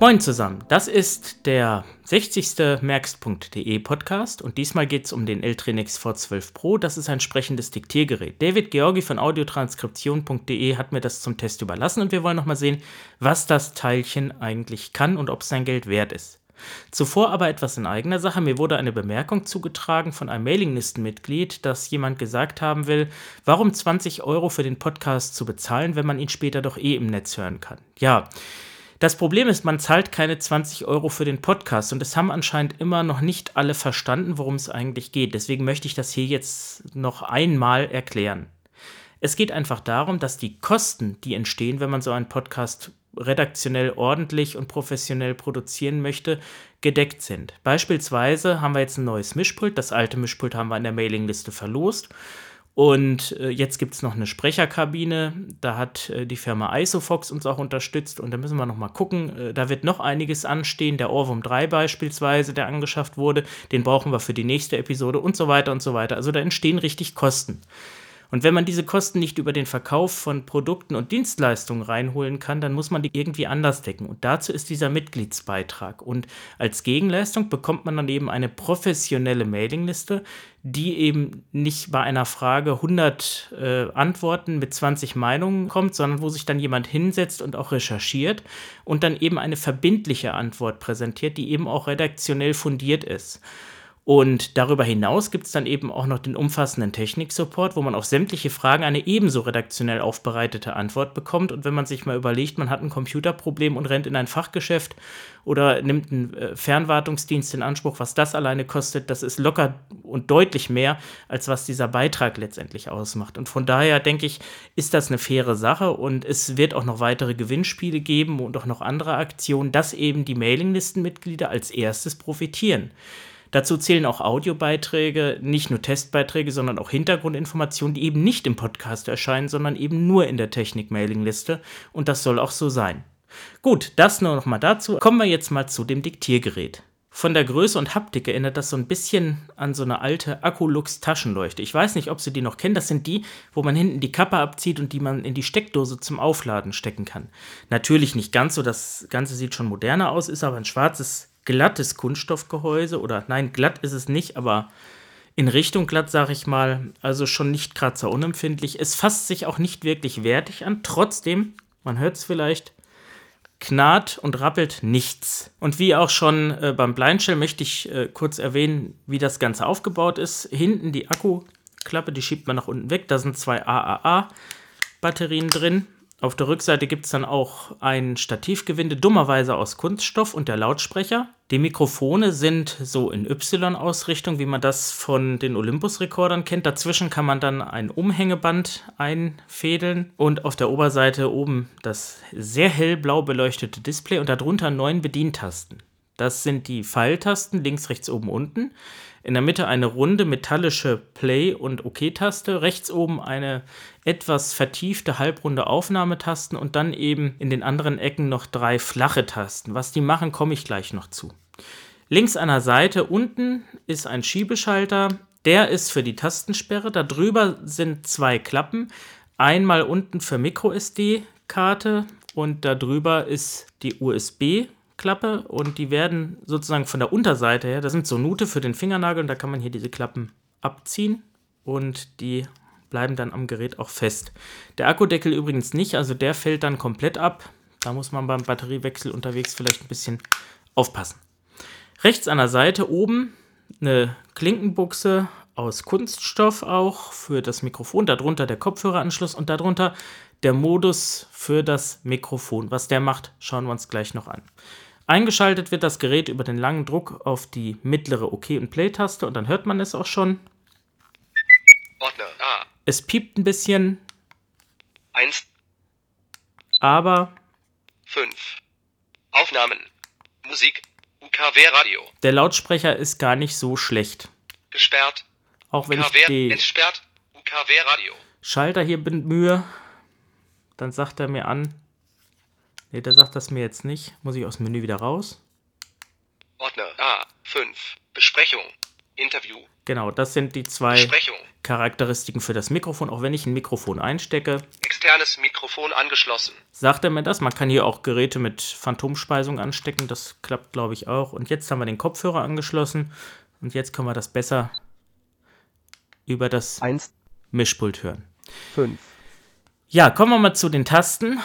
Moin zusammen, das ist der 60. Merkst.de Podcast und diesmal geht es um den Eltrinix V12 Pro. Das ist ein sprechendes Diktiergerät. David Georgi von audiotranskription.de hat mir das zum Test überlassen und wir wollen nochmal sehen, was das Teilchen eigentlich kann und ob es sein Geld wert ist. Zuvor aber etwas in eigener Sache. Mir wurde eine Bemerkung zugetragen von einem Mailinglistenmitglied, dass jemand gesagt haben will, warum 20 Euro für den Podcast zu bezahlen, wenn man ihn später doch eh im Netz hören kann. Ja, das Problem ist, man zahlt keine 20 Euro für den Podcast und es haben anscheinend immer noch nicht alle verstanden, worum es eigentlich geht. Deswegen möchte ich das hier jetzt noch einmal erklären. Es geht einfach darum, dass die Kosten, die entstehen, wenn man so einen Podcast redaktionell ordentlich und professionell produzieren möchte, gedeckt sind. Beispielsweise haben wir jetzt ein neues Mischpult. Das alte Mischpult haben wir in der Mailingliste verlost. Und äh, jetzt gibt es noch eine Sprecherkabine. Da hat äh, die Firma Isofox uns auch unterstützt. Und da müssen wir noch mal gucken. Äh, da wird noch einiges anstehen. Der Ohrwurm 3 beispielsweise, der angeschafft wurde, den brauchen wir für die nächste Episode und so weiter und so weiter. Also da entstehen richtig Kosten. Und wenn man diese Kosten nicht über den Verkauf von Produkten und Dienstleistungen reinholen kann, dann muss man die irgendwie anders decken. Und dazu ist dieser Mitgliedsbeitrag. Und als Gegenleistung bekommt man dann eben eine professionelle Mailingliste, die eben nicht bei einer Frage 100 äh, Antworten mit 20 Meinungen kommt, sondern wo sich dann jemand hinsetzt und auch recherchiert und dann eben eine verbindliche Antwort präsentiert, die eben auch redaktionell fundiert ist. Und darüber hinaus gibt es dann eben auch noch den umfassenden Technik-Support, wo man auf sämtliche Fragen eine ebenso redaktionell aufbereitete Antwort bekommt. Und wenn man sich mal überlegt, man hat ein Computerproblem und rennt in ein Fachgeschäft oder nimmt einen äh, Fernwartungsdienst in Anspruch, was das alleine kostet, das ist locker und deutlich mehr, als was dieser Beitrag letztendlich ausmacht. Und von daher denke ich, ist das eine faire Sache und es wird auch noch weitere Gewinnspiele geben und auch noch andere Aktionen, dass eben die Mailinglistenmitglieder als erstes profitieren. Dazu zählen auch Audiobeiträge, nicht nur Testbeiträge, sondern auch Hintergrundinformationen, die eben nicht im Podcast erscheinen, sondern eben nur in der Technik-Mailing-Liste. Und das soll auch so sein. Gut, das nur noch mal dazu. Kommen wir jetzt mal zu dem Diktiergerät. Von der Größe und Haptik erinnert das so ein bisschen an so eine alte Akkulux Taschenleuchte. Ich weiß nicht, ob Sie die noch kennen. Das sind die, wo man hinten die Kappe abzieht und die man in die Steckdose zum Aufladen stecken kann. Natürlich nicht ganz so, das Ganze sieht schon moderner aus, ist aber ein schwarzes glattes Kunststoffgehäuse oder nein, glatt ist es nicht, aber in Richtung glatt, sage ich mal, also schon nicht kratzer-unempfindlich. Es fasst sich auch nicht wirklich wertig an, trotzdem, man hört es vielleicht, knarrt und rappelt nichts. Und wie auch schon äh, beim Blindshell möchte ich äh, kurz erwähnen, wie das Ganze aufgebaut ist. Hinten die Akkuklappe, die schiebt man nach unten weg, da sind zwei AAA-Batterien drin. Auf der Rückseite gibt es dann auch ein Stativgewinde, dummerweise aus Kunststoff und der Lautsprecher. Die Mikrofone sind so in Y-Ausrichtung, wie man das von den Olympus-Rekordern kennt. Dazwischen kann man dann ein Umhängeband einfädeln und auf der Oberseite oben das sehr hellblau beleuchtete Display und darunter neun Bedientasten. Das sind die Pfeiltasten links, rechts, oben, unten. In der Mitte eine runde metallische Play- und OK-Taste, rechts oben eine etwas vertiefte halbrunde Aufnahmetasten und dann eben in den anderen Ecken noch drei flache Tasten. Was die machen, komme ich gleich noch zu. Links an der Seite unten ist ein Schiebeschalter, der ist für die Tastensperre. Darüber sind zwei Klappen. Einmal unten für MicroSD-Karte und darüber ist die USB Klappe und die werden sozusagen von der Unterseite her, das sind so Nute für den Fingernagel und da kann man hier diese Klappen abziehen und die bleiben dann am Gerät auch fest. Der Akkudeckel übrigens nicht, also der fällt dann komplett ab. Da muss man beim Batteriewechsel unterwegs vielleicht ein bisschen aufpassen. Rechts an der Seite oben eine Klinkenbuchse aus Kunststoff auch für das Mikrofon, darunter der Kopfhöreranschluss und darunter der Modus für das Mikrofon. Was der macht, schauen wir uns gleich noch an. Eingeschaltet wird das Gerät über den langen Druck auf die mittlere OK- und Play-Taste und dann hört man es auch schon. Ordner A. Es piept ein bisschen. 1. Aber. 5. Aufnahmen. Musik. UKW Radio. Der Lautsprecher ist gar nicht so schlecht. Gesperrt. Auch wenn UKW ich die entsperrt. UKW Radio. Schalter hier bemühe, dann sagt er mir an, Ne, der sagt das mir jetzt nicht. Muss ich aus dem Menü wieder raus. Ordner A5. Besprechung. Interview. Genau, das sind die zwei Besprechung. Charakteristiken für das Mikrofon. Auch wenn ich ein Mikrofon einstecke, Externes Mikrofon angeschlossen. sagt er mir das. Man kann hier auch Geräte mit Phantomspeisung anstecken. Das klappt, glaube ich, auch. Und jetzt haben wir den Kopfhörer angeschlossen. Und jetzt können wir das besser über das 1, Mischpult hören. 5, Ja, kommen wir mal zu den Tasten.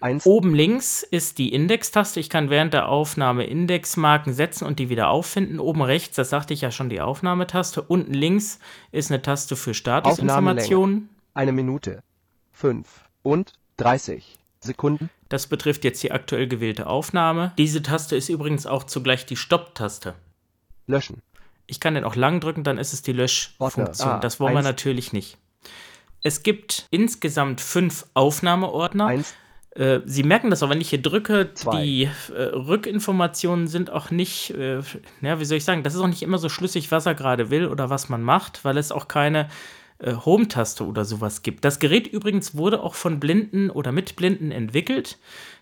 1, Oben links ist die Index-Taste. Ich kann während der Aufnahme Indexmarken setzen und die wieder auffinden. Oben rechts, das sagte ich ja schon, die Aufnahmetaste. Unten links ist eine Taste für Statusinformationen. eine Minute, 5 und 30 Sekunden, Das betrifft jetzt die aktuell gewählte Aufnahme. Diese Taste ist übrigens auch zugleich die Stopp-Taste. löschen, Ich kann den auch lang drücken, dann ist es die Löschfunktion. Ah, das wollen wir eins. natürlich nicht. Es gibt insgesamt fünf Aufnahmeordner. 1, Äh, Sie merken das auch, wenn ich hier drücke, Zwei. die äh, Rückinformationen sind auch nicht, äh, ja, wie soll ich sagen, das ist auch nicht immer so schlüssig, was er gerade will oder was man macht, weil es auch keine äh, Home-Taste oder sowas gibt. Das Gerät übrigens wurde auch von Blinden oder mit Blinden entwickelt.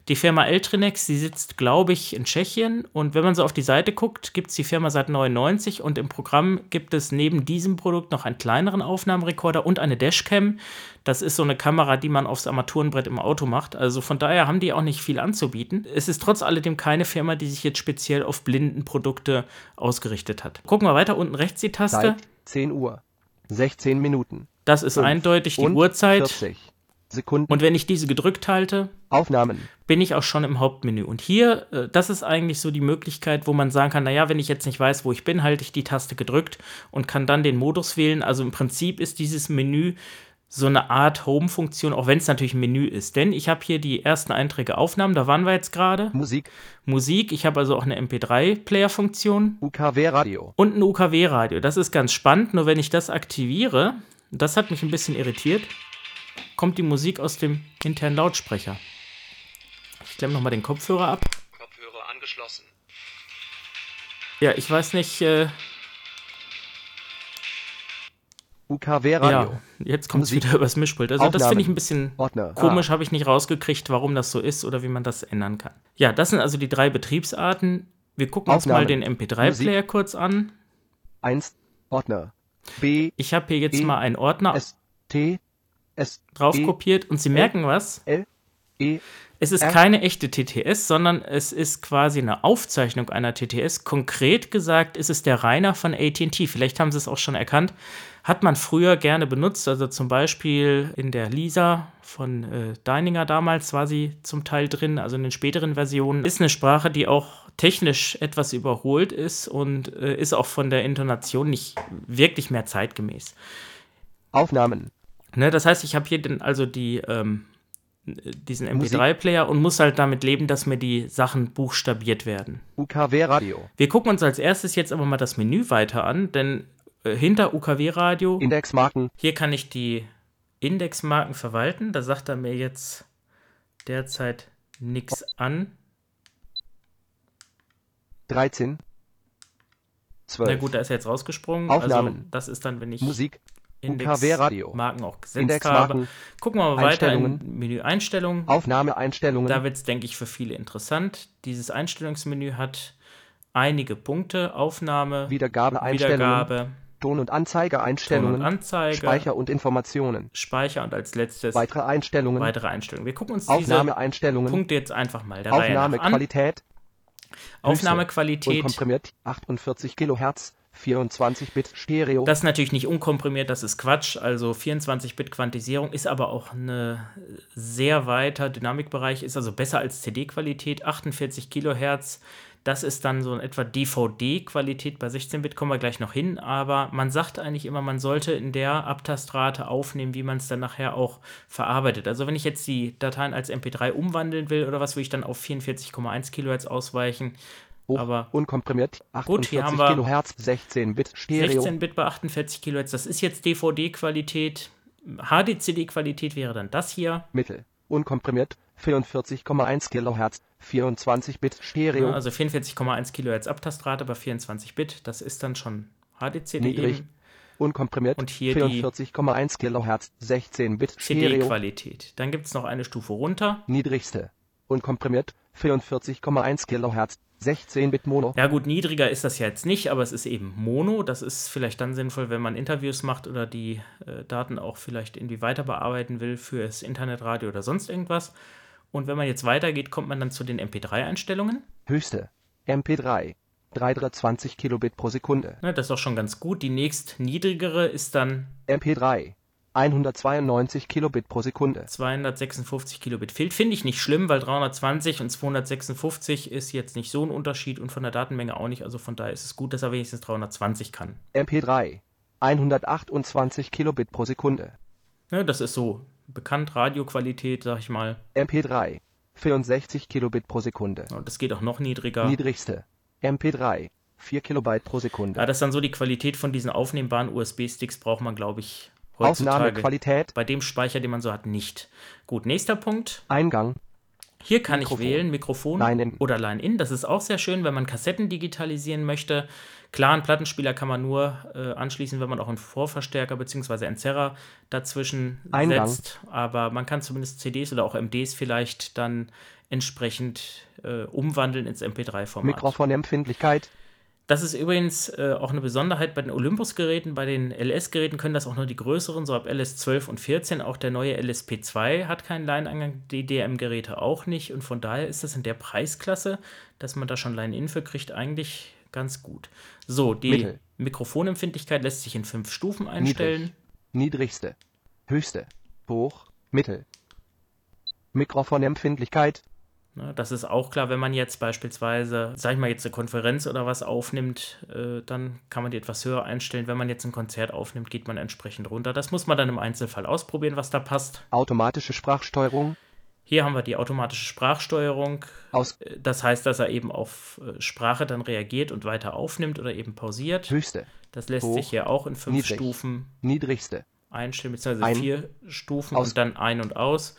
Die Firma Eltrinex, die sitzt, glaube ich, in Tschechien. Und wenn man so auf die Seite guckt, gibt es die Firma seit 99 und im Programm gibt es neben diesem Produkt noch einen kleineren Aufnahmerekorder und eine Dashcam. Das ist so eine Kamera, die man aufs Armaturenbrett im Auto macht. Also von daher haben die auch nicht viel anzubieten. Es ist trotz alledem keine Firma, die sich jetzt speziell auf Blindenprodukte ausgerichtet hat. Gucken wir weiter unten rechts die Taste. Zeit 10 Uhr, 16 Minuten, Das ist 5 eindeutig die und Uhrzeit. 40 Sekunden, Und wenn ich diese gedrückt halte, Aufnahmen, bin ich auch schon im Hauptmenü. Und hier, äh, das ist eigentlich so die Möglichkeit, wo man sagen kann, naja, wenn ich jetzt nicht weiß, wo ich bin, halte ich die Taste gedrückt und kann dann den Modus wählen. Also im Prinzip ist dieses Menü so eine Art Home-Funktion, auch wenn es natürlich ein Menü ist. Denn ich habe hier die ersten Einträge Aufnahmen, da waren wir jetzt gerade. Musik, Musik, ich habe also auch eine MP3-Player-Funktion UKW Radio, und ein UKW-Radio. Das ist ganz spannend, nur wenn ich das aktiviere, das hat mich ein bisschen irritiert, kommt die Musik aus dem internen Lautsprecher. Ich klemme nochmal den Kopfhörer ab. Kopfhörer angeschlossen. Ja, ich weiß nicht, äh, UKW Radio, ja, jetzt kommt es wieder übers Mischpult. Also das Aufnahmen. finde ich ein bisschen Ordner, komisch, ah, habe ich nicht rausgekriegt, warum das so ist oder wie man das ändern kann. Ja, das sind also die drei Betriebsarten. Wir gucken uns mal den Aufnahmen. MP3-Player kurz an. 1, Ordner, B, Ich habe hier jetzt E, mal einen Ordner S, T, S, drauf E, kopiert und Sie merken was? L, E, Es ist keine echte TTS, sondern es ist quasi eine Aufzeichnung einer TTS. Konkret gesagt ist es der Rainer von AT&T. Vielleicht haben Sie es auch schon erkannt. Hat man früher gerne benutzt, also zum Beispiel in der Lisa von äh, Deininger damals war sie zum Teil drin, also in den späteren Versionen. Ist eine Sprache, die auch technisch etwas überholt ist und äh, ist auch von der Intonation nicht wirklich mehr zeitgemäß. Aufnahmen, Ne, das heißt, ich habe hier den, also die, ähm, diesen Musik. MP3-Player und muss halt damit leben, dass mir die Sachen buchstabiert werden. UKW Radio, Wir gucken uns als erstes jetzt aber mal das Menü weiter an, denn äh, hinter UKW-Radio, Indexmarken, hier kann ich die Indexmarken verwalten. Da sagt er mir jetzt derzeit nichts an. 13, 12, Na gut, da ist er jetzt rausgesprungen. Aufnahmen. Also das ist dann, wenn ich Musik, UKW Radio, Indexmarken auch gesetzt habe. Indexmarken, Gucken wir mal weiter in. Menü Einstellungen. Aufnahmeeinstellungen, Da wird es, denke ich, für viele interessant. Dieses Einstellungsmenü hat einige Punkte. Aufnahme, Wiedergabeeinstellungen, Wiedergabe, Ton- und Ton Anzeigeeinstellungen, und Anzeige, Speicher und Informationen, Speicher und als letztes weitere Einstellungen, weitere Einstellungen. Wir gucken uns diese Aufnahmeeinstellungen, Punkte jetzt einfach mal der Reihe nach an. Aufnahmequalität, Aufnahmequalität. unkomprimiert, 48 Kilohertz, 24-Bit Stereo, Das ist natürlich nicht unkomprimiert, das ist Quatsch. Also 24-Bit-Quantisierung ist aber auch ein sehr weiter Dynamikbereich, ist also besser als CD-Qualität. 48 Kilohertz, das ist dann so in etwa DVD-Qualität. Bei 16-Bit kommen wir gleich noch hin, aber man sagt eigentlich immer, man sollte in der Abtastrate aufnehmen, wie man es dann nachher auch verarbeitet. Also wenn ich jetzt die Dateien als MP3 umwandeln will oder was, will ich dann auf 44,1 Kilohertz ausweichen. Hoch, aber- unkomprimiert, Gut, hier 48 haben wir Kilohertz, 16-Bit Stereo, 16-Bit bei 48 Kilohertz, das ist jetzt DVD-Qualität. HDCD-Qualität wäre dann das hier. Mittel, unkomprimiert, 44,1 Kilohertz, 24-Bit Stereo, Also 44,1 Kilohertz Abtastrate bei 24 Bit. Das ist dann schon HDCD Niedrig. eben. unkomprimiert, und hier die 44,1 Kilohertz, 16-Bit Stereo, CD-Qualität. Dann gibt es noch eine Stufe runter. niedrigste, unkomprimiert, 44,1 Kilohertz, 16-Bit Mono, Ja gut, niedriger ist das ja jetzt nicht, aber es ist eben Mono. Das ist vielleicht dann sinnvoll, wenn man Interviews macht oder die äh, Daten auch vielleicht irgendwie weiter bearbeiten will fürs Internetradio oder sonst irgendwas. Und wenn man jetzt weitergeht, kommt man dann zu den MP3-Einstellungen. höchste, MP3, 320 Kilobit pro Sekunde, Ne, das ist auch schon ganz gut. Die nächst niedrigere ist dann MP3, 192 Kilobit pro Sekunde, 256 Kilobit. Fehlt, finde ich nicht schlimm, weil 320 und 256 ist jetzt nicht so ein Unterschied und von der Datenmenge auch nicht. Also von daher ist es gut, dass er wenigstens 320 kann. MP3, 128 Kilobit pro Sekunde, Ne, das ist so bekannt, Radioqualität, sag ich mal. MP3, 64 Kilobit pro Sekunde, Und das geht auch noch niedriger. niedrigste, MP3, 4 Kilobyte pro Sekunde, Ja, das ist dann so die Qualität von diesen aufnehmbaren USB-Sticks braucht man, glaube ich, Aufnahmequalität, bei dem Speicher, den man so hat, nicht. Gut, nächster Punkt. Eingang, Hier kann Mikrofon. ich wählen Mikrofon Line-in. oder Line-in. Das ist auch sehr schön, wenn man Kassetten digitalisieren möchte. Klar, einen Plattenspieler kann man nur äh, anschließen, wenn man auch einen Vorverstärker bzw. Entzerrer dazwischen Eingang. setzt. Aber man kann zumindest CDs oder auch MDs vielleicht dann entsprechend äh, umwandeln ins MP3-Format. Mikrofonempfindlichkeit, Das ist übrigens äh, auch eine Besonderheit bei den Olympus-Geräten. Bei den LS-Geräten können das auch nur die größeren, so ab LS 12 und 14. Auch der neue LSP2 hat keinen Line-Eingang, die DM-Geräte auch nicht. Und von daher ist das in der Preisklasse, dass man da schon Line-In für kriegt, eigentlich ganz gut. So, die Mittel. Mikrofonempfindlichkeit lässt sich in fünf Stufen einstellen. niedrigste, höchste, hoch, mittel. Mikrofonempfindlichkeit, Ne, das ist auch klar, wenn man jetzt beispielsweise, sag ich mal, jetzt eine Konferenz oder was aufnimmt, äh, dann kann man die etwas höher einstellen. Wenn man jetzt ein Konzert aufnimmt, geht man entsprechend runter. Das muss man dann im Einzelfall ausprobieren, was da passt. automatische Sprachsteuerung, Hier haben wir die automatische Sprachsteuerung. aus Äh, Das heißt, dass er eben auf äh, Sprache dann reagiert und weiter aufnimmt oder eben pausiert. höchste, Das lässt hoch, sich hier auch in fünf niedrig. Stufen niedrigste, einstellen, beziehungsweise Ein- vier Stufen aus- und dann ein und aus.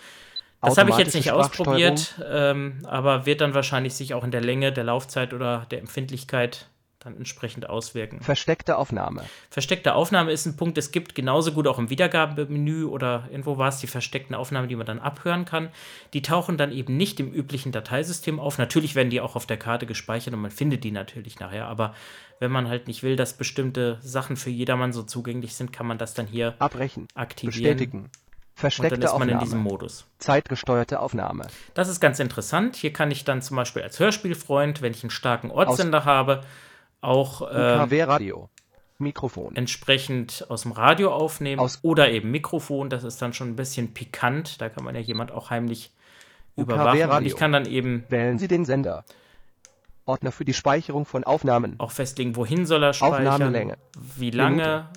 Das habe ich jetzt nicht ausprobiert, ähm, aber wird dann wahrscheinlich sich auch in der Länge, der Laufzeit oder der Empfindlichkeit dann entsprechend auswirken. versteckte Aufnahme, Versteckte Aufnahme ist ein Punkt, es gibt genauso gut auch im Wiedergabemenü oder irgendwo war es die versteckten Aufnahmen, die man dann abhören kann. Die tauchen dann eben nicht im üblichen Dateisystem auf. Natürlich werden die auch auf der Karte gespeichert und man findet die natürlich nachher, aber wenn man halt nicht will, dass bestimmte Sachen für jedermann so zugänglich sind, kann man das dann hier abbrechen, aktivieren. bestätigen, versteckte ist man in diesem Aufnahme, Modus. zeitgesteuerte Aufnahme, Das ist ganz interessant. Hier kann ich dann zum Beispiel als Hörspielfreund, wenn ich einen starken Ortssender habe, auch äh, Radio, Mikrofon, entsprechend aus dem Radio aufnehmen Aus- oder eben Mikrofon. Das ist dann schon ein bisschen pikant. Da kann man ja jemand auch heimlich überwachen. Und Radio. ich kann dann eben wählen Sie den Sender, Ordner für die Speicherung von Aufnahmen, auch festlegen, wohin soll er speichern, Aufnahmelänge. wie lange,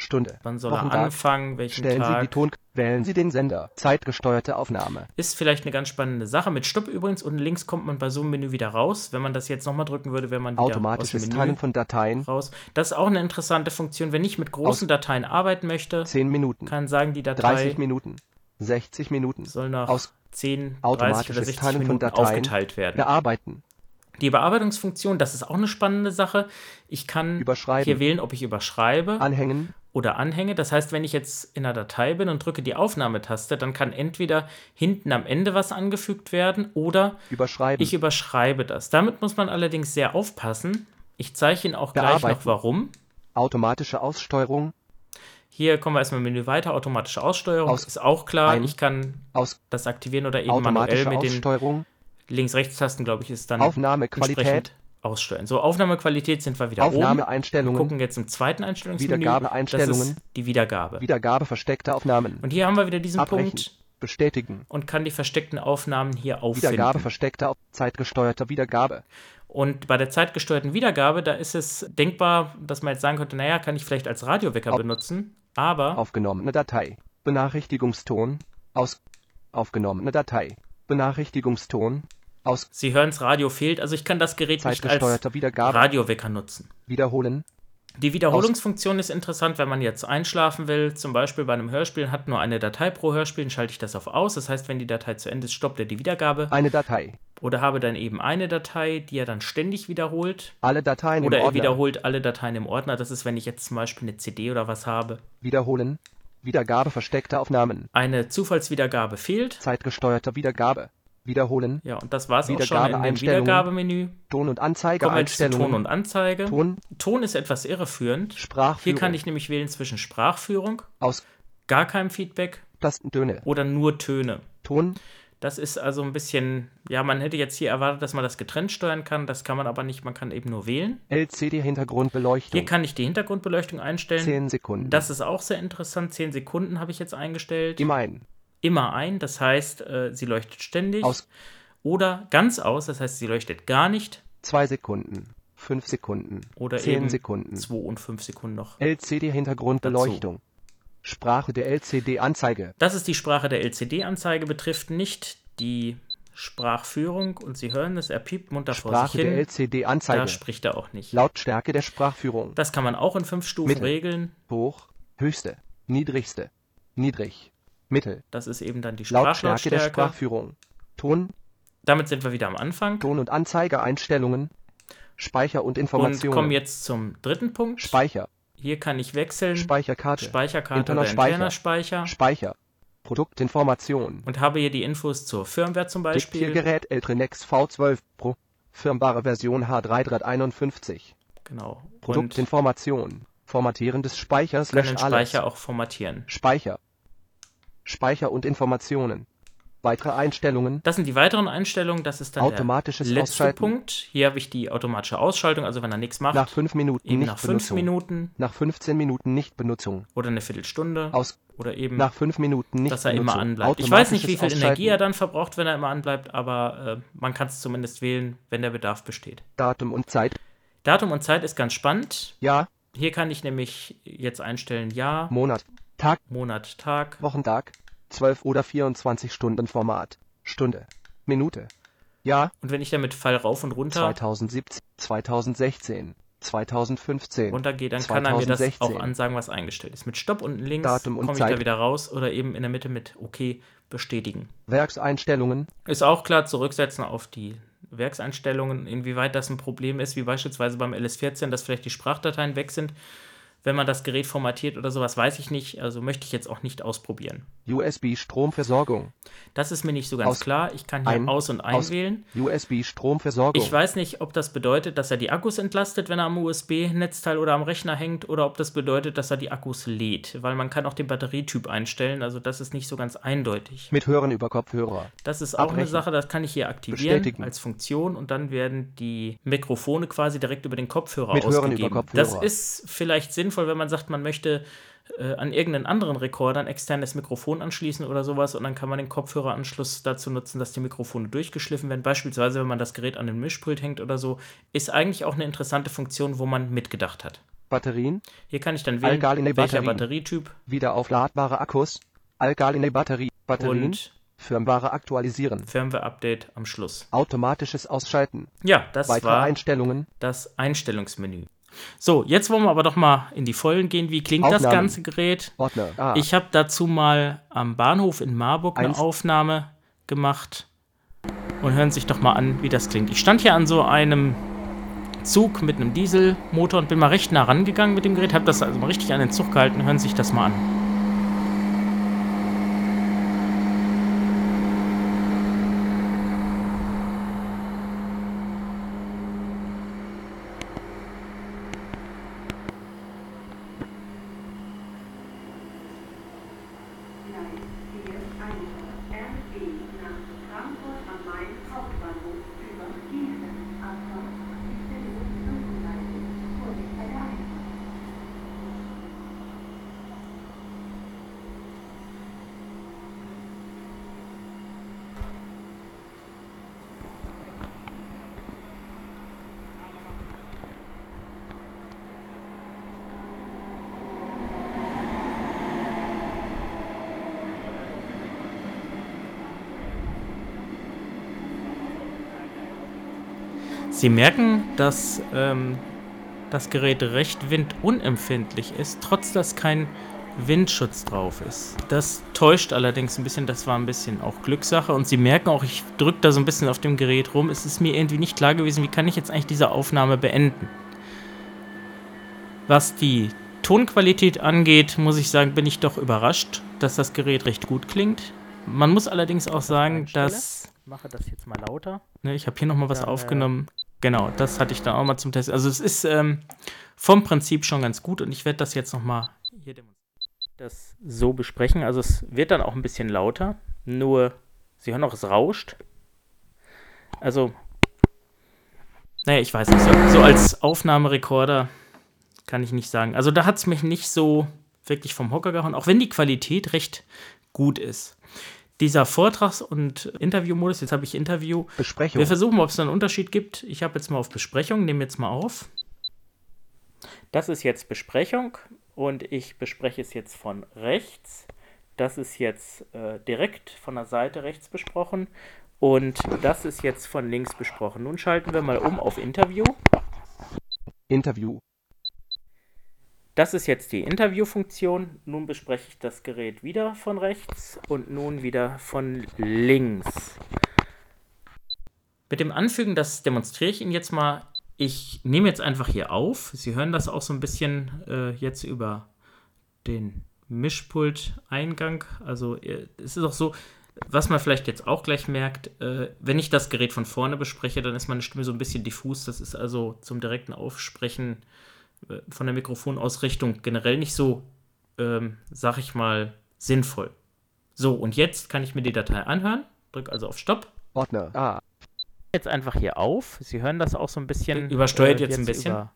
Stunde, wann soll er anfangen, welchen Stellen Sie die Tag. Ton, wählen Sie den Sender, zeitgesteuerte Aufnahme, Ist vielleicht eine ganz spannende Sache. Mit Stopp übrigens. Unten links kommt man bei so einem Menü wieder raus. Wenn man das jetzt nochmal drücken würde, wäre man wieder automatisches aus dem Menü Teilen von Dateien, raus. Das ist auch eine interessante Funktion. Wenn ich mit großen Dateien arbeiten möchte, 10 Minuten, kann sagen, die Datei 30 Minuten, 60 Minuten, soll nach Aus- 10, 30 oder automatisches 60 Teilen Minuten Dateien, aufgeteilt werden. bearbeiten, Die Bearbeitungsfunktion, das ist auch eine spannende Sache. Ich kann hier wählen, ob ich überschreibe anhängen, oder anhänge. Das heißt, wenn ich jetzt in einer Datei bin und drücke die Aufnahmetaste, dann kann entweder hinten am Ende was angefügt werden oder überschreiben, ich überschreibe das. Damit muss man allerdings sehr aufpassen. Ich zeige Ihnen auch gleich noch Bearbeiten. warum. automatische Aussteuerung, Hier kommen wir erstmal im Menü weiter. Automatische Aussteuerung Aus- ist auch klar. ein- Ich kann aus, das aktivieren oder eben manuell mit den Links-Rechts-Tasten, glaube ich, ist dann Aufnahmequalität, aussteuern. So, Aufnahmequalität sind wir wieder oben. Aufnahmeeinstellungen, gucken jetzt im zweiten Einstellungsmenü. Wiedergabeeinstellungen. Das ist die Wiedergabe. Wiedergabe versteckter Aufnahmen, Und hier haben wir wieder diesen abbrechen, Punkt bestätigen, und kann die versteckten Aufnahmen hier auffinden. Wiedergabe versteckter, zeitgesteuerter Wiedergabe, Und bei der zeitgesteuerten Wiedergabe, da ist es denkbar, dass man jetzt sagen könnte, naja, kann ich vielleicht als Radiowecker Auf- benutzen, aber aufgenommene Datei, Benachrichtigungston, aus, aufgenommene Datei, Benachrichtigungston, aus, Sie hören es, Radio fehlt, also ich kann das Gerät nicht als Wiedergabe, Radiowecker nutzen. wiederholen, Die Wiederholungsfunktion ist interessant, wenn man jetzt einschlafen will, zum Beispiel bei einem Hörspiel hat nur eine Datei pro Hörspiel, dann schalte ich das auf aus. Das heißt, wenn die Datei zu Ende ist, stoppt er die Wiedergabe. Eine Datei, oder habe dann eben eine Datei, die er dann ständig wiederholt. Alle Dateien oder im er Ordner, wiederholt alle Dateien im Ordner. Das ist, wenn ich jetzt zum Beispiel eine CD oder was habe. wiederholen, Wiedergabe versteckter Aufnahmen, Eine Zufallswiedergabe fehlt, zeitgesteuerter Wiedergabe, Wiederholen. Ja, und das war es auch schon in dem. Wiedergabemenü. Ton- und Kommen zu Anzeigeeinstellungen. Ton und Anzeige. Ton, Ton ist etwas irreführend. Sprachführung. Hier kann ich nämlich wählen zwischen Sprachführung, Aus gar keinem Feedback Tastentöne. oder nur Töne. Ton, Das ist also ein bisschen, ja, man hätte jetzt hier erwartet, dass man das getrennt steuern kann. Das kann man aber nicht, man kann eben nur wählen. LCD-Hintergrundbeleuchtung. Hier kann ich die Hintergrundbeleuchtung einstellen. 10 Sekunden. Das ist auch sehr interessant. 10 Sekunden habe ich jetzt eingestellt. Immer ein. Immer ein, das heißt, äh, sie leuchtet ständig. Aus. Oder ganz aus, das heißt, sie leuchtet gar nicht. 2 Sekunden. 5 Sekunden. Oder 10 eben Sekunden. 2 und 5 Sekunden noch. LCD-Hintergrundbeleuchtung. Sprache der LCD-Anzeige. Das ist die Sprache der LCD-Anzeige, betrifft nicht die Sprachführung. Und Sie hören es, er piept munter vor Sprache sich der hin. Da LCD-Anzeige. spricht er auch nicht. Lautstärke der Sprachführung. Das kann man auch in fünf Stufen Mittel. regeln. Hoch, höchste, niedrigste, niedrig, mittel. Das ist eben dann die Lautstärke der Sprachlautstärke. Sprachführung. Ton, Damit sind wir wieder am Anfang Ton- und Anzeigeeinstellungen. Speicher und und Informationen. kommen jetzt zum dritten Punkt. Speicher, Hier kann ich wechseln. Speicherkarte, Speicherkarte interner oder Speicher. interner Speicher. Speicher, Produktinformation. Und habe hier die Infos zur Firmware zum Beispiel. Diktiergerät Eltrinex V12 Pro. Firmbare Version H3351. Genau. Und Produktinformation. Formatieren des Speichers können löscht alles. Speicher auch formatieren. Speicher. Speicher und Informationen. Weitere Einstellungen. Das sind die weiteren Einstellungen. Das ist dann Automatisches der letzte Ausschalten. Punkt. Hier habe ich die automatische Ausschaltung, also wenn er nichts macht, Nach 5 Minuten eben nicht nach fünf Benutzung. Minuten Nach 15 Minuten Nichtbenutzung. oder eine Viertelstunde Aus. oder eben, Nach 5 Minuten nicht dass er immer anbleibt. Ich weiß nicht, wie viel Energie er dann verbraucht, wenn er immer anbleibt, aber äh, man kann es zumindest wählen, wenn der Bedarf besteht. Datum und Zeit. Datum und Zeit ist ganz spannend. Ja, Hier kann ich nämlich jetzt einstellen Jahr, Monat, Tag, Monat, Tag. Wochentag, 12 oder 24 Stunden Format. Stunde, Minute. Ja, Und wenn ich dann mit Pfeil rauf und runter 2017, 2016, 2015. runtergehe, dann kann er mir das 2016. auch ansagen, was eingestellt ist. Mit Stopp unten links Datum und komme ich da Zeit. wieder raus oder eben in der Mitte mit OK bestätigen. Werkseinstellungen. Ist auch klar, zurücksetzen auf die Werkseinstellungen, inwieweit das ein Problem ist, wie beispielsweise beim LS14, dass vielleicht die Sprachdateien weg sind. Wenn man das Gerät formatiert oder sowas, weiß ich nicht. Also möchte ich jetzt auch nicht ausprobieren. USB-Stromversorgung. Das ist mir nicht so ganz Aus- klar. Ich kann hier ein- aus- und einwählen. USB-Stromversorgung. Ich weiß nicht, ob das bedeutet, dass er die Akkus entlastet, wenn er am USB-Netzteil oder am Rechner hängt, oder ob das bedeutet, dass er die Akkus lädt, weil man kann auch den Batterietyp einstellen, also das ist nicht so ganz eindeutig. Mit Hören über Kopfhörer. Das ist auch eine Abbrechen. Sache, das kann ich hier aktivieren Bestätigen. als Funktion und dann werden die Mikrofone quasi direkt über den Kopfhörer Mit Hören ausgegeben. über Kopfhörer. Das ist vielleicht sinnvoll, wenn man sagt, man möchte äh, an irgendeinen anderen Rekorder ein externes Mikrofon anschließen oder sowas und dann kann man den Kopfhöreranschluss dazu nutzen, dass die Mikrofone durchgeschliffen werden. Beispielsweise, wenn man das Gerät an den Mischpult hängt oder so, ist eigentlich auch eine interessante Funktion, wo man mitgedacht hat. Batterien. Hier kann ich dann wählen, Alkaline welcher. Batterietyp Wiederaufladbare Akkus. Alkaline Batterie. Batterien. und Firmware aktualisieren. Firmware-Update am Schluss. Automatisches Ausschalten. Ja, das Weitere war Einstellungen. das Einstellungsmenü. So, jetzt wollen wir aber doch mal in die Vollen gehen. Wie klingt das Aufnahmen. ganze Gerät? Ordner. Ah. Ich habe dazu mal am Bahnhof in Marburg eine Eins. Aufnahme gemacht und hören sich doch mal an, wie das klingt. Ich stand hier an so einem Zug mit einem Dieselmotor und bin mal recht nah rangegangen mit dem Gerät, habe das also mal richtig an den Zug gehalten, hören sich das mal an. night. Sie merken, dass ähm, das Gerät recht windunempfindlich ist, trotz dass kein Windschutz drauf ist. Das täuscht allerdings ein bisschen, das war ein bisschen auch Glückssache. Und Sie merken auch, ich drücke da so ein bisschen auf dem Gerät rum. Es ist mir irgendwie nicht klar gewesen, wie kann ich jetzt eigentlich diese Aufnahme beenden. Was die Tonqualität angeht, muss ich sagen, bin ich doch überrascht, dass das Gerät recht gut klingt. Man muss allerdings auch sagen, dass mache das jetzt mal lauter. Ne, ich habe hier nochmal was Dann, äh, aufgenommen. Genau, das hatte ich dann auch mal zum Test. Also es ist ähm, vom Prinzip schon ganz gut und ich werde das jetzt nochmal hier. Das so besprechen. Also es wird dann auch ein bisschen lauter. Nur, Sie hören auch, es rauscht. Also, naja, ich weiß nicht. So, so als Aufnahmerekorder kann ich nicht sagen. Also da hat es mich nicht so wirklich vom Hocker gehauen, auch wenn die Qualität recht gut ist. Dieser Vortrags- und Interviewmodus, jetzt habe ich Interview. Besprechung. Wir versuchen mal, ob es da einen Unterschied gibt. Ich habe jetzt mal auf Besprechung, nehme jetzt mal auf. Das ist jetzt Besprechung und ich bespreche es jetzt von rechts. Das ist jetzt äh, direkt von der Seite rechts besprochen und das ist jetzt von links besprochen. Nun schalten wir mal um auf Interview. Interview. Das ist jetzt die Interviewfunktion. Nun bespreche ich das Gerät wieder von rechts und nun wieder von links. Mit dem Anfügen, das demonstriere ich Ihnen jetzt mal. Ich nehme jetzt einfach hier auf. Sie hören das auch so ein bisschen äh, jetzt über den Mischpult-Eingang. Also äh, es ist auch so, was man vielleicht jetzt auch gleich merkt, äh, wenn ich das Gerät von vorne bespreche, dann ist meine Stimme so ein bisschen diffus. Das ist also zum direkten Aufsprechen von der Mikrofonausrichtung generell nicht so, ähm, sag ich mal, sinnvoll. So, und jetzt kann ich mir die Datei anhören. Drück also auf Stopp. Ordner. A. Jetzt einfach hier auf. Sie hören das auch so ein bisschen. Übersteuert jetzt ein bisschen. Über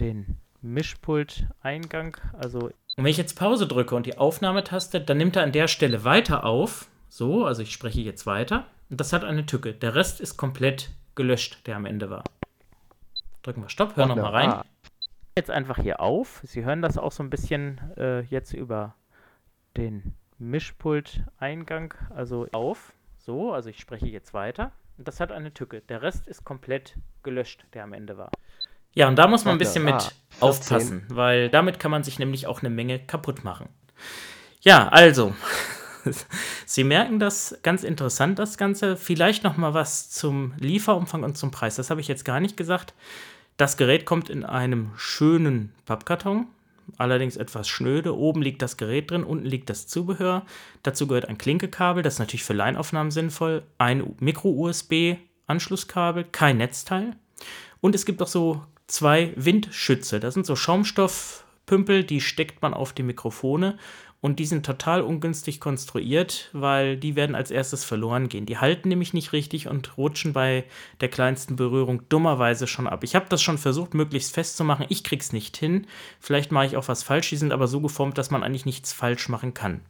den Mischpult-Eingang. Also Und wenn ich jetzt Pause drücke und die Aufnahmetaste, dann nimmt er an der Stelle weiter auf. So, also ich spreche jetzt weiter. Und das hat eine Tücke. Der Rest ist komplett gelöscht, der am Ende war. Drücken wir Stopp, hören nochmal rein. A. jetzt einfach hier auf. Sie hören das auch so ein bisschen äh, jetzt über den Mischpult-Eingang. Also auf. So, also ich spreche jetzt weiter. Und das hat eine Tücke. Der Rest ist komplett gelöscht, der am Ende war. Ja, und da muss man ein bisschen mit 14. aufpassen, weil damit kann man sich nämlich auch eine Menge kaputt machen. Ja, also, Sie merken das ganz interessant, das Ganze. Vielleicht noch mal was zum Lieferumfang und zum Preis. Das habe ich jetzt gar nicht gesagt. Das Gerät kommt in einem schönen Pappkarton, allerdings etwas schnöde. Oben liegt das Gerät drin, unten liegt das Zubehör. Dazu gehört ein Klinkekabel, das ist natürlich für Line-Aufnahmen sinnvoll, ein Micro-USB-Anschlusskabel, kein Netzteil. Und es gibt auch so zwei Windschütze. Das sind so Schaumstoffpümpel, die steckt man auf die Mikrofone und die sind total ungünstig konstruiert, weil die werden als erstes verloren gehen. Die halten nämlich nicht richtig und rutschen bei der kleinsten Berührung dummerweise schon ab. Ich habe das schon versucht, möglichst festzumachen. Ich krieg's nicht hin. Vielleicht mache ich auch was falsch. Die sind aber so geformt, dass man eigentlich nichts falsch machen kann.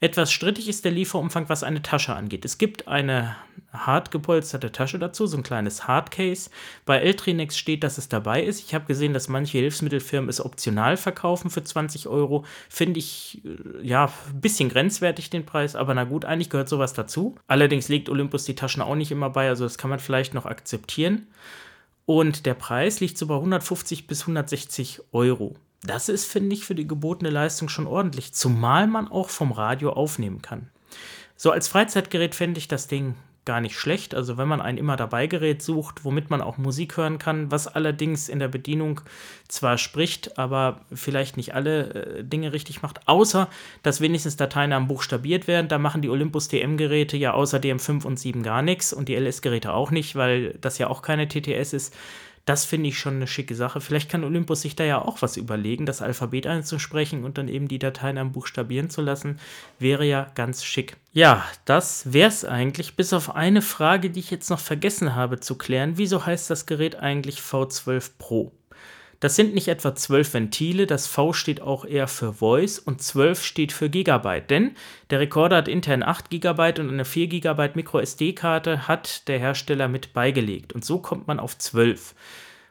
Etwas strittig ist der Lieferumfang, was eine Tasche angeht. Es gibt eine hart gepolsterte Tasche dazu, so ein kleines Hardcase. Bei Eltrinex steht, dass es dabei ist. Ich habe gesehen, dass manche Hilfsmittelfirmen es optional verkaufen für 20 Euro. Finde ich, äh, ja, ein bisschen grenzwertig den Preis, aber na gut, eigentlich gehört sowas dazu. Allerdings legt Olympus die Taschen auch nicht immer bei, also das kann man vielleicht noch akzeptieren. Und der Preis liegt so bei 150 bis 160 Euro. Das ist, finde ich, für die gebotene Leistung schon ordentlich, zumal man auch vom Radio aufnehmen kann. So als Freizeitgerät fände ich das Ding gar nicht schlecht. Also wenn man ein immer dabei Gerät sucht, womit man auch Musik hören kann, was allerdings in der Bedienung zwar spricht, aber vielleicht nicht alle äh, Dinge richtig macht, außer dass wenigstens Dateinamen buchstabiert werden. Da machen die Olympus DM-Geräte ja außer DM5 und 7 gar nichts und die LS-Geräte auch nicht, weil das ja auch keine TTS ist. Das finde ich schon eine schicke Sache. Vielleicht kann Olympus sich da ja auch was überlegen, das Alphabet einzusprechen und dann eben die Dateien am buchstabieren zu lassen. Wäre ja ganz schick. Ja, das wäre es eigentlich, bis auf eine Frage, die ich jetzt noch vergessen habe zu klären. Wieso heißt das Gerät eigentlich V12 Pro? Das sind nicht etwa 12 Ventile, das V steht auch eher für Voice und 12 steht für Gigabyte, denn der Rekorder hat intern 8 Gigabyte und eine 4 Gigabyte Micro SD-Karte hat der Hersteller mit beigelegt und so kommt man auf 12.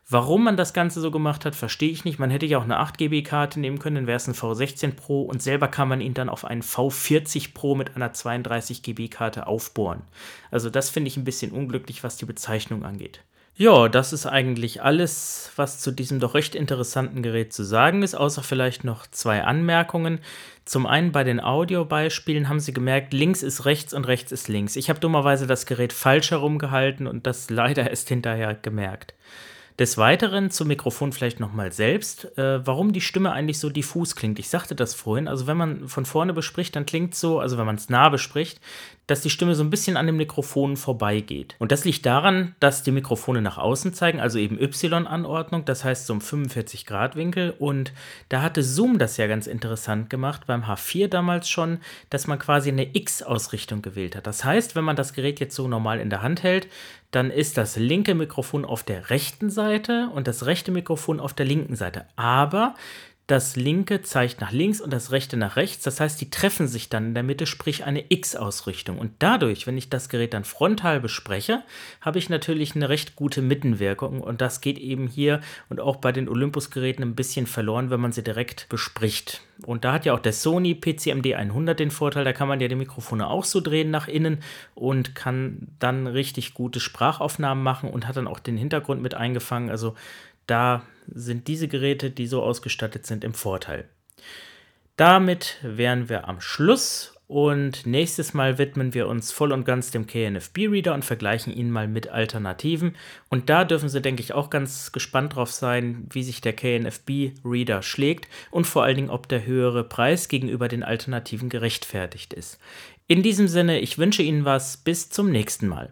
Warum man das Ganze so gemacht hat, verstehe ich nicht. Man hätte ja auch eine 8 GB Karte nehmen können, dann wäre es ein V16 Pro und selber kann man ihn dann auf einen V40 Pro mit einer 32 GB Karte aufbohren. Also das finde ich ein bisschen unglücklich, was die Bezeichnung angeht. Ja, das ist eigentlich alles, was zu diesem doch recht interessanten Gerät zu sagen ist, außer vielleicht noch zwei Anmerkungen. Zum einen bei den Audiobeispielen haben Sie gemerkt, links ist rechts und rechts ist links. Ich habe dummerweise das Gerät falsch herumgehalten und das leider erst hinterher gemerkt. Des Weiteren zum Mikrofon vielleicht nochmal selbst, äh, warum die Stimme eigentlich so diffus klingt. Ich sagte das vorhin, also wenn man von vorne bespricht, dann klingt so, also wenn man es nah bespricht, dass die Stimme so ein bisschen an den Mikrofonen vorbeigeht. Und das liegt daran, dass die Mikrofone nach außen zeigen, also eben Y-Anordnung, das heißt so um 45 Grad Winkel. Und da hatte Zoom das ja ganz interessant gemacht, beim H4 damals schon, dass man quasi eine X-Ausrichtung gewählt hat. Das heißt, wenn man das Gerät jetzt so normal in der Hand hält, dann ist das linke Mikrofon auf der rechten Seite und das rechte Mikrofon auf der linken Seite. Aber das linke zeigt nach links und das rechte nach rechts. Das heißt, die treffen sich dann in der Mitte, sprich eine X-Ausrichtung. Und dadurch, wenn ich das Gerät dann frontal bespreche, habe ich natürlich eine recht gute Mittenwirkung. Und das geht eben hier und auch bei den Olympus-Geräten ein bisschen verloren, wenn man sie direkt bespricht. Und da hat ja auch der Sony PCMD 100 den Vorteil, da kann man ja die Mikrofone auch so drehen nach innen und kann dann richtig gute Sprachaufnahmen machen und hat dann auch den Hintergrund mit eingefangen. Also da sind diese Geräte, die so ausgestattet sind, im Vorteil. Damit wären wir am Schluss und nächstes Mal widmen wir uns voll und ganz dem KNFB-Reader und vergleichen ihn mal mit Alternativen. Und da dürfen Sie, denke ich, auch ganz gespannt drauf sein, wie sich der KNFB-Reader schlägt und vor allen Dingen, ob der höhere Preis gegenüber den Alternativen gerechtfertigt ist. In diesem Sinne, ich wünsche Ihnen was, bis zum nächsten Mal.